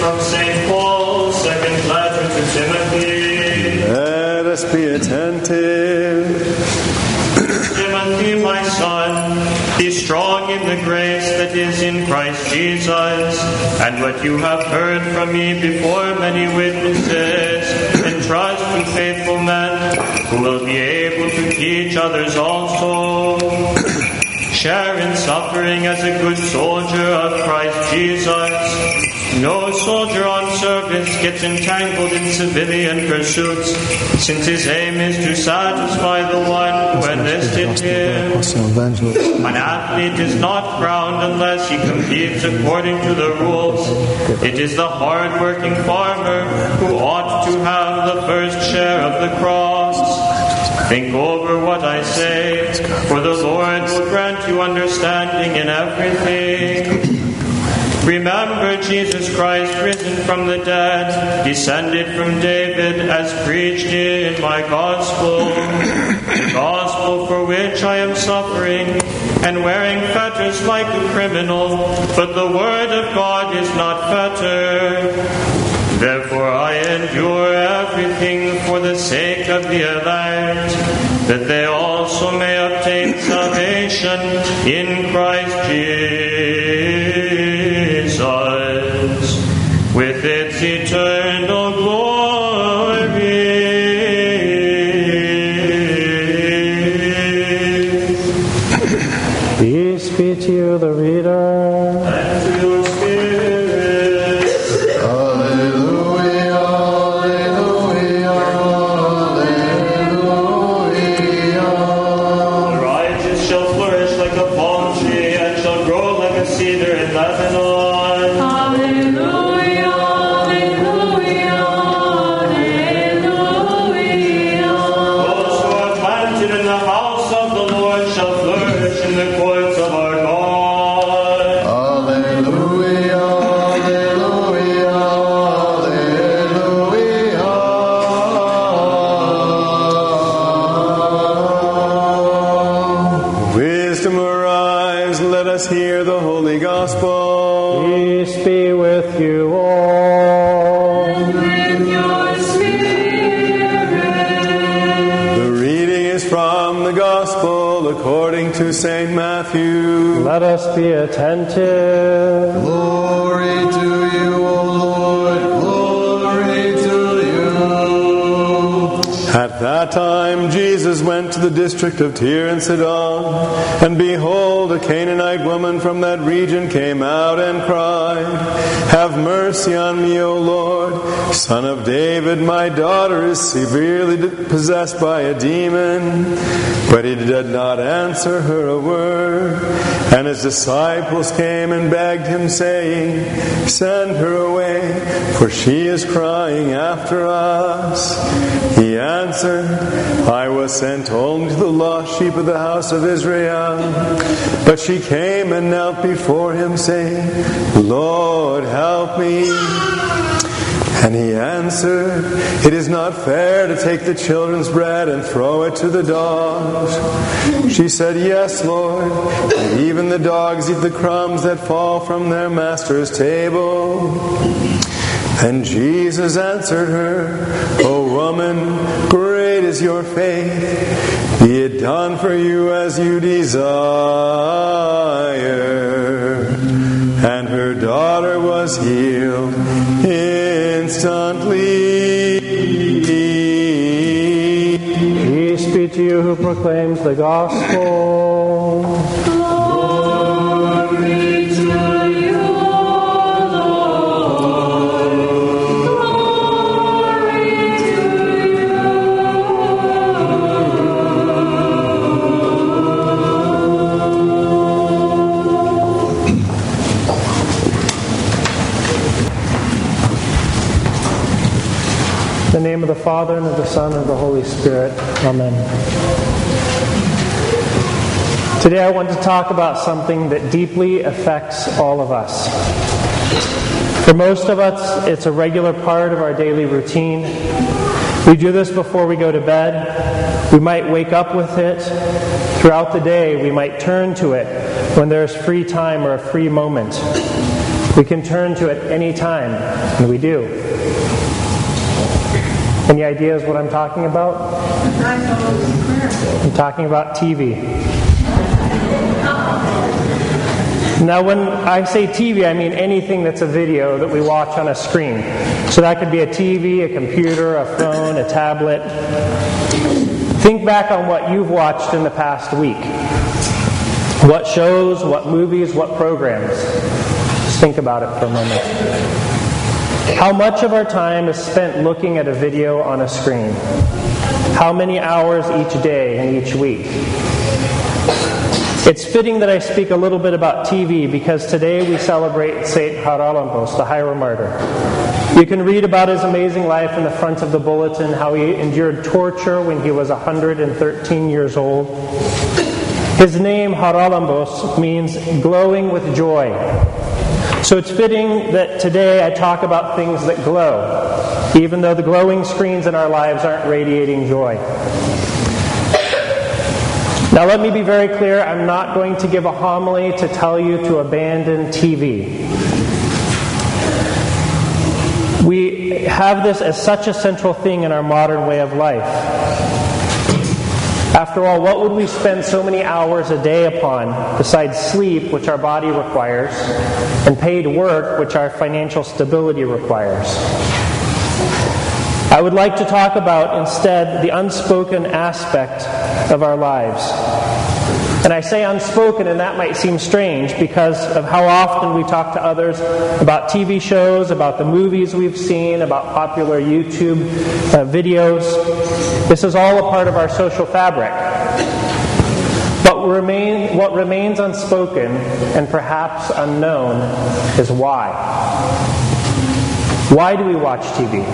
from St. Paul's second letter to Timothy. Er er Let us be attentive. Timothy, my son, be strong in the grace that is in Christ Jesus, and what you have heard from me before many witnesses, entrust to faithful men who will be able to teach others also. Share in suffering as a good soldier of Christ Jesus. No soldier on service gets entangled in civilian pursuits, since his aim is to satisfy the one who enlisted him. An athlete is not crowned unless he competes according to the rules. It is the hard-working farmer who ought to have the first share of the cross. Think over what I say, for the Lord will grant you understanding in everything. Remember Jesus Christ, risen from the dead, descended from David, as preached in my gospel, the gospel for which I am suffering and wearing fetters like a criminal, but the word of God is not fettered. Therefore I endure everything for the sake of the elect, that they also may obtain salvation in Christ Jesus. With its eternal be with you all. With your spirit. The reading is from the gospel according to St. Matthew. Let us be attentive. Glory that time, Jesus went to the district of Tyre and Sidon, and behold, a Canaanite woman from that region came out and cried, Have mercy on me, O Lord, son of David, my daughter is severely possessed by a demon. But he did not answer her a word. And his disciples came and begged him, saying, Send her away, for she is crying after us. He answered, I was sent only to the lost sheep of the house of Israel. But she came and knelt before him, saying, Lord, help me. And he answered, It is not fair to take the children's bread and throw it to the dogs. She said, Yes, Lord, and even the dogs eat the crumbs that fall from their master's table. And Jesus answered her, O woman, is your faith. Be it done for you as you desire. And her daughter was healed instantly. Peace be to you who proclaims the gospel. Son, and the Holy Spirit. Amen. Today I want to talk about something that deeply affects all of us. For most of us, it's a regular part of our daily routine. We do this before we go to bed. We might wake up with it. Throughout the day, we might turn to it when there's free time or a free moment. We can turn to it any time, and we do. Any ideas what I'm talking about? I'm talking about TV. Now, when I say TV, I mean anything that's a video that we watch on a screen. So that could be a TV, a computer, a phone, a tablet. Think back on what you've watched in the past week. What shows, what movies, what programs? Just think about it for a moment. How much of our time is spent looking at a video on a screen? How many hours each day and each week? It's fitting that I speak a little bit about TV because today we celebrate Saint Haralambos, the Hieromartyr. martyr. You can read about his amazing life in the front of the bulletin, how he endured torture when he was 113 years old. His name, Haralambos, means glowing with joy. So it's fitting that today I talk about things that glow, even though the glowing screens in our lives aren't radiating joy. Now, let me be very clear I'm not going to give a homily to tell you to abandon TV. We have this as such a central thing in our modern way of life. After all, what would we spend so many hours a day upon besides sleep, which our body requires, and paid work, which our financial stability requires? I would like to talk about instead the unspoken aspect of our lives. And I say unspoken, and that might seem strange because of how often we talk to others about TV shows, about the movies we've seen, about popular YouTube uh, videos. This is all a part of our social fabric. But remain, what remains unspoken and perhaps unknown is why. Why do we watch TV?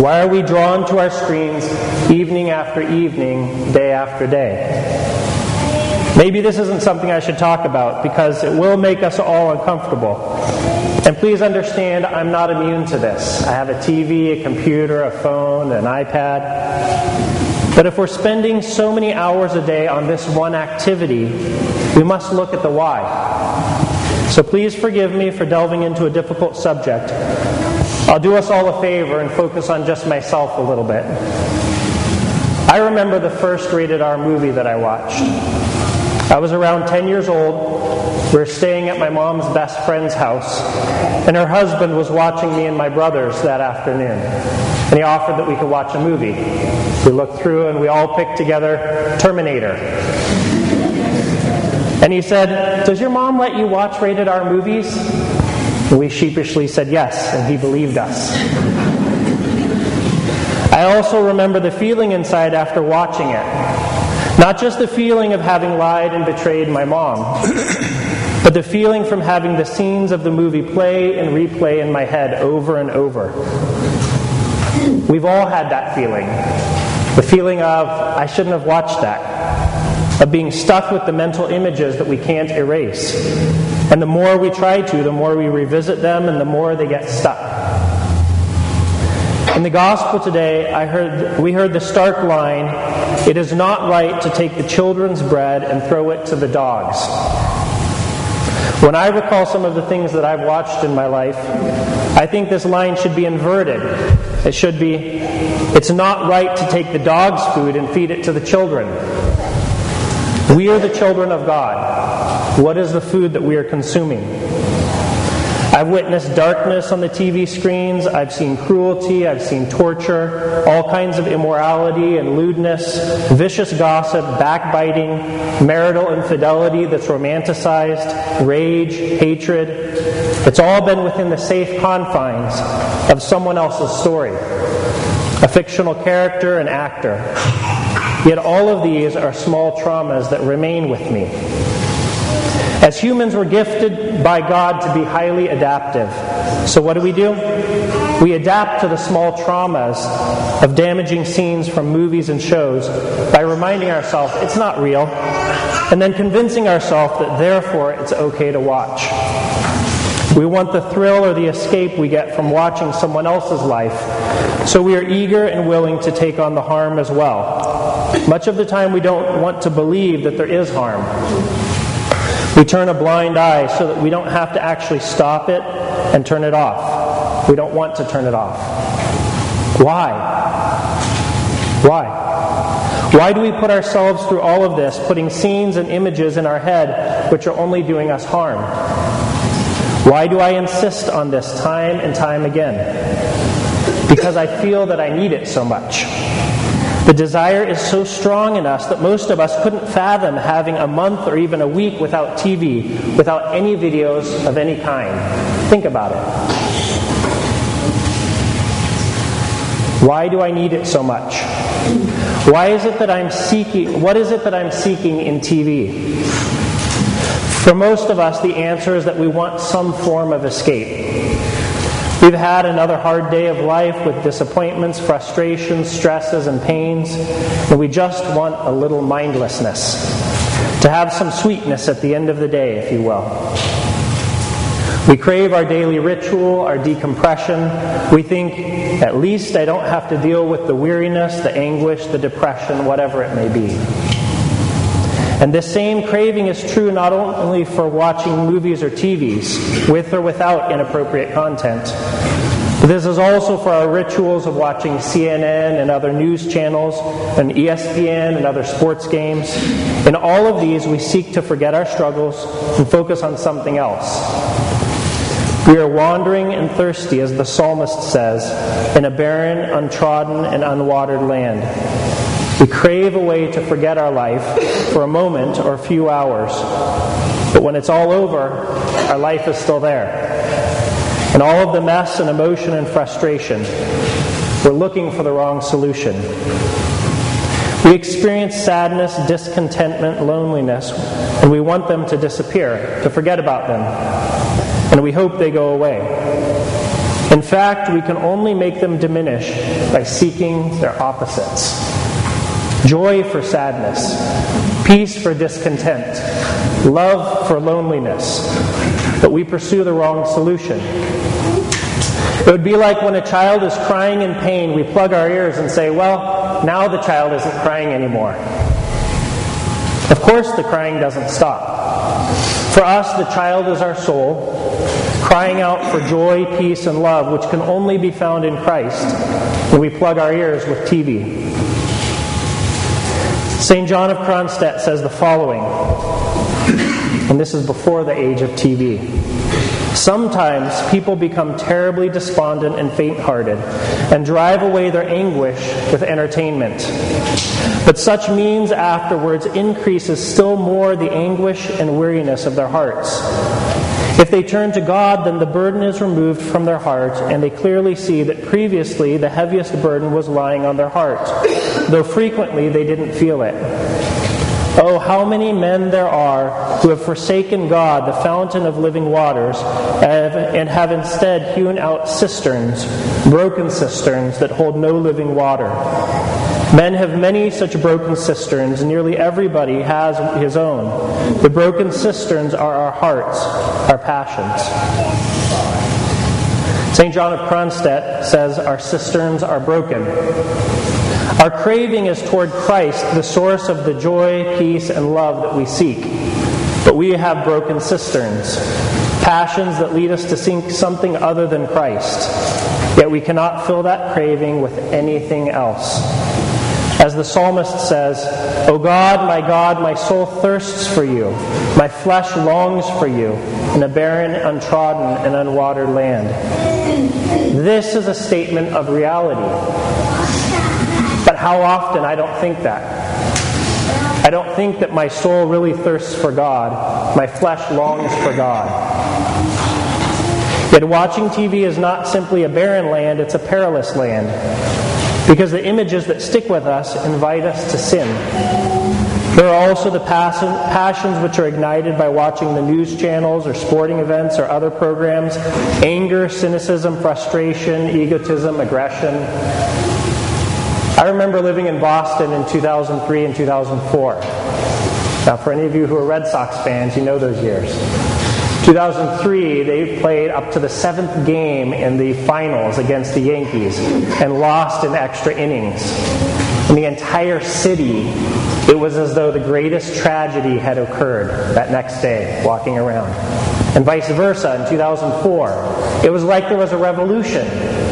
Why are we drawn to our screens evening after evening, day after day? Maybe this isn't something I should talk about because it will make us all uncomfortable. And please understand, I'm not immune to this. I have a TV, a computer, a phone, an iPad. But if we're spending so many hours a day on this one activity, we must look at the why. So please forgive me for delving into a difficult subject, I'll do us all a favor and focus on just myself a little bit. I remember the first rated R movie that I watched. I was around 10 years old. We were staying at my mom's best friend's house, and her husband was watching me and my brothers that afternoon. And he offered that we could watch a movie. We looked through and we all picked together Terminator. And he said, Does your mom let you watch rated R movies? We sheepishly said yes, and he believed us. I also remember the feeling inside after watching it. Not just the feeling of having lied and betrayed my mom, but the feeling from having the scenes of the movie play and replay in my head over and over. We've all had that feeling. The feeling of, I shouldn't have watched that. Of being stuck with the mental images that we can't erase. And the more we try to, the more we revisit them and the more they get stuck. In the gospel today, I heard, we heard the stark line It is not right to take the children's bread and throw it to the dogs. When I recall some of the things that I've watched in my life, I think this line should be inverted. It should be It's not right to take the dog's food and feed it to the children. We are the children of God. What is the food that we are consuming? I've witnessed darkness on the TV screens. I've seen cruelty. I've seen torture, all kinds of immorality and lewdness, vicious gossip, backbiting, marital infidelity that's romanticized, rage, hatred. It's all been within the safe confines of someone else's story, a fictional character, an actor. Yet all of these are small traumas that remain with me. As humans, we're gifted by God to be highly adaptive. So, what do we do? We adapt to the small traumas of damaging scenes from movies and shows by reminding ourselves it's not real, and then convincing ourselves that therefore it's okay to watch. We want the thrill or the escape we get from watching someone else's life, so we are eager and willing to take on the harm as well. Much of the time, we don't want to believe that there is harm. We turn a blind eye so that we don't have to actually stop it and turn it off. We don't want to turn it off. Why? Why? Why do we put ourselves through all of this, putting scenes and images in our head which are only doing us harm? Why do I insist on this time and time again? Because I feel that I need it so much. The desire is so strong in us that most of us couldn't fathom having a month or even a week without TV, without any videos of any kind. Think about it. Why do I need it so much? Why is it that I'm seeking, what is it that I'm seeking in TV? For most of us, the answer is that we want some form of escape. We've had another hard day of life with disappointments, frustrations, stresses, and pains, and we just want a little mindlessness. To have some sweetness at the end of the day, if you will. We crave our daily ritual, our decompression. We think, at least I don't have to deal with the weariness, the anguish, the depression, whatever it may be. And this same craving is true not only for watching movies or TVs, with or without inappropriate content, but this is also for our rituals of watching CNN and other news channels, and ESPN and other sports games. In all of these, we seek to forget our struggles and focus on something else. We are wandering and thirsty, as the psalmist says, in a barren, untrodden, and unwatered land. We crave a way to forget our life for a moment or a few hours. But when it's all over, our life is still there. And all of the mess and emotion and frustration, we're looking for the wrong solution. We experience sadness, discontentment, loneliness, and we want them to disappear, to forget about them. And we hope they go away. In fact, we can only make them diminish by seeking their opposites joy for sadness, peace for discontent, love for loneliness. But we pursue the wrong solution. It would be like when a child is crying in pain, we plug our ears and say, Well, now the child isn't crying anymore. Of course, the crying doesn't stop. For us, the child is our soul, crying out for joy, peace, and love, which can only be found in Christ when we plug our ears with TV. St. John of Kronstadt says the following, and this is before the age of TV. Sometimes people become terribly despondent and faint hearted and drive away their anguish with entertainment. But such means afterwards increases still more the anguish and weariness of their hearts. If they turn to God, then the burden is removed from their heart, and they clearly see that previously the heaviest burden was lying on their heart, though frequently they didn't feel it. Oh, how many men there are who have forsaken God, the fountain of living waters, and have instead hewn out cisterns, broken cisterns that hold no living water. Men have many such broken cisterns, nearly everybody has his own. The broken cisterns are our hearts, our passions. St. John of Kronstadt says, Our cisterns are broken. Our craving is toward Christ, the source of the joy, peace, and love that we seek. But we have broken cisterns, passions that lead us to seek something other than Christ. Yet we cannot fill that craving with anything else. As the psalmist says, O God, my God, my soul thirsts for you. My flesh longs for you in a barren, untrodden, and unwatered land. This is a statement of reality. How often I don't think that. I don't think that my soul really thirsts for God. My flesh longs for God. Yet watching TV is not simply a barren land, it's a perilous land. Because the images that stick with us invite us to sin. There are also the passions which are ignited by watching the news channels or sporting events or other programs anger, cynicism, frustration, egotism, aggression. I remember living in Boston in 2003 and 2004. Now, for any of you who are Red Sox fans, you know those years. 2003, they played up to the seventh game in the finals against the Yankees and lost in extra innings. In the entire city, it was as though the greatest tragedy had occurred that next day, walking around. And vice versa in 2004. It was like there was a revolution,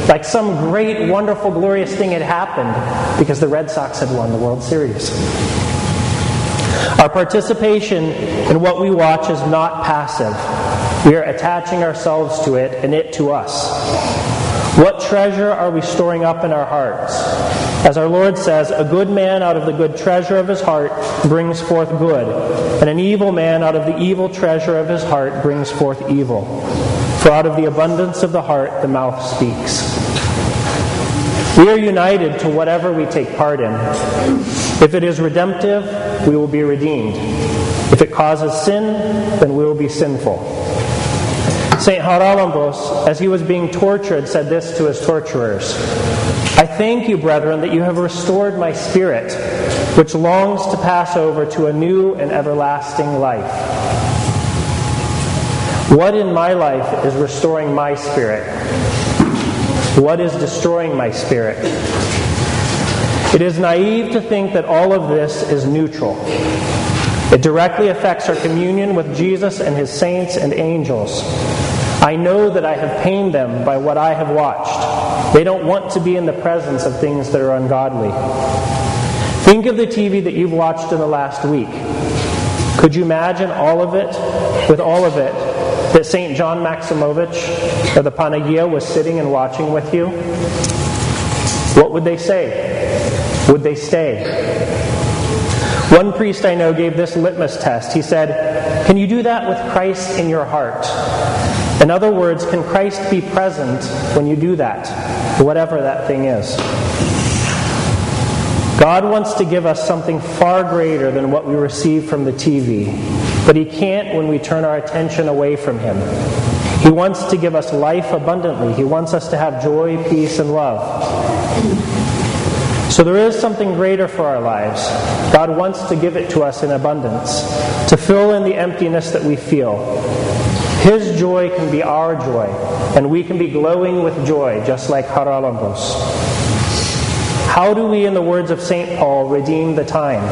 like some great, wonderful, glorious thing had happened because the Red Sox had won the World Series. Our participation in what we watch is not passive. We are attaching ourselves to it and it to us. What treasure are we storing up in our hearts? As our Lord says, a good man out of the good treasure of his heart brings forth good, and an evil man out of the evil treasure of his heart brings forth evil. For out of the abundance of the heart the mouth speaks. We are united to whatever we take part in. If it is redemptive, we will be redeemed. If it causes sin, then we will be sinful. St. Haralambos, as he was being tortured, said this to his torturers I thank you, brethren, that you have restored my spirit, which longs to pass over to a new and everlasting life. What in my life is restoring my spirit? What is destroying my spirit? It is naive to think that all of this is neutral. It directly affects our communion with Jesus and his saints and angels. I know that I have pained them by what I have watched. They don't want to be in the presence of things that are ungodly. Think of the TV that you've watched in the last week. Could you imagine all of it, with all of it, that St. John Maximovich or the Panagia was sitting and watching with you? What would they say? Would they stay? One priest I know gave this litmus test. He said, Can you do that with Christ in your heart? In other words, can Christ be present when you do that, whatever that thing is? God wants to give us something far greater than what we receive from the TV, but He can't when we turn our attention away from Him. He wants to give us life abundantly. He wants us to have joy, peace, and love. So there is something greater for our lives. God wants to give it to us in abundance, to fill in the emptiness that we feel. His joy can be our joy, and we can be glowing with joy, just like Haralambos. How do we, in the words of St. Paul, redeem the time?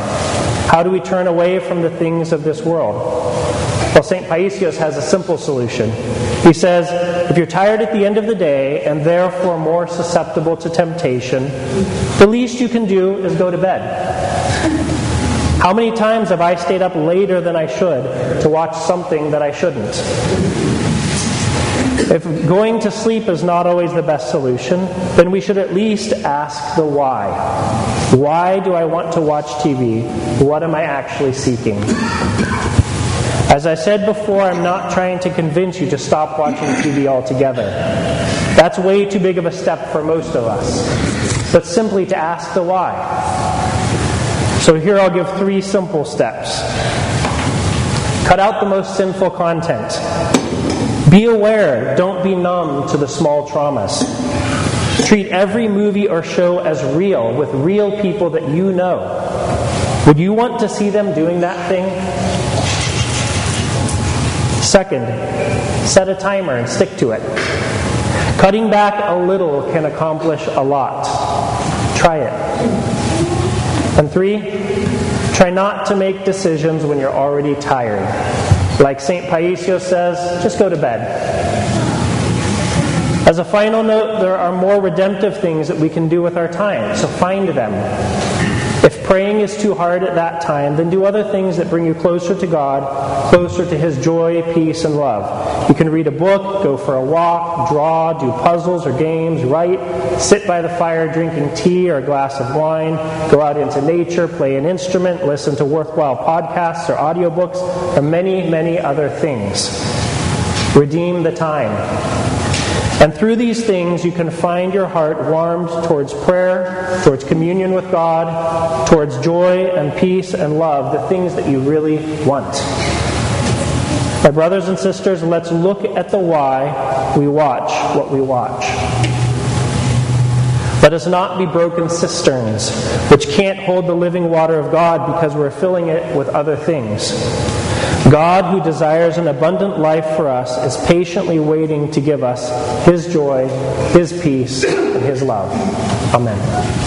How do we turn away from the things of this world? Well, St. Paisios has a simple solution. He says, if you're tired at the end of the day and therefore more susceptible to temptation, the least you can do is go to bed. How many times have I stayed up later than I should to watch something that I shouldn't? If going to sleep is not always the best solution, then we should at least ask the why. Why do I want to watch TV? What am I actually seeking? As I said before, I'm not trying to convince you to stop watching TV altogether. That's way too big of a step for most of us. But simply to ask the why. So here I'll give three simple steps. Cut out the most sinful content. Be aware, don't be numb to the small traumas. Treat every movie or show as real, with real people that you know. Would you want to see them doing that thing? Second, set a timer and stick to it. Cutting back a little can accomplish a lot. Try it. And three, try not to make decisions when you're already tired. Like St. Paisio says, just go to bed. As a final note, there are more redemptive things that we can do with our time, so find them. If praying is too hard at that time, then do other things that bring you closer to God, closer to His joy, peace, and love. You can read a book, go for a walk, draw, do puzzles or games, write, sit by the fire drinking tea or a glass of wine, go out into nature, play an instrument, listen to worthwhile podcasts or audiobooks, or many, many other things. Redeem the time. And through these things, you can find your heart warmed towards prayer, towards communion with God, towards joy and peace and love, the things that you really want. My brothers and sisters, let's look at the why we watch what we watch. Let us not be broken cisterns, which can't hold the living water of God because we're filling it with other things. God, who desires an abundant life for us, is patiently waiting to give us His joy, His peace, and His love. Amen.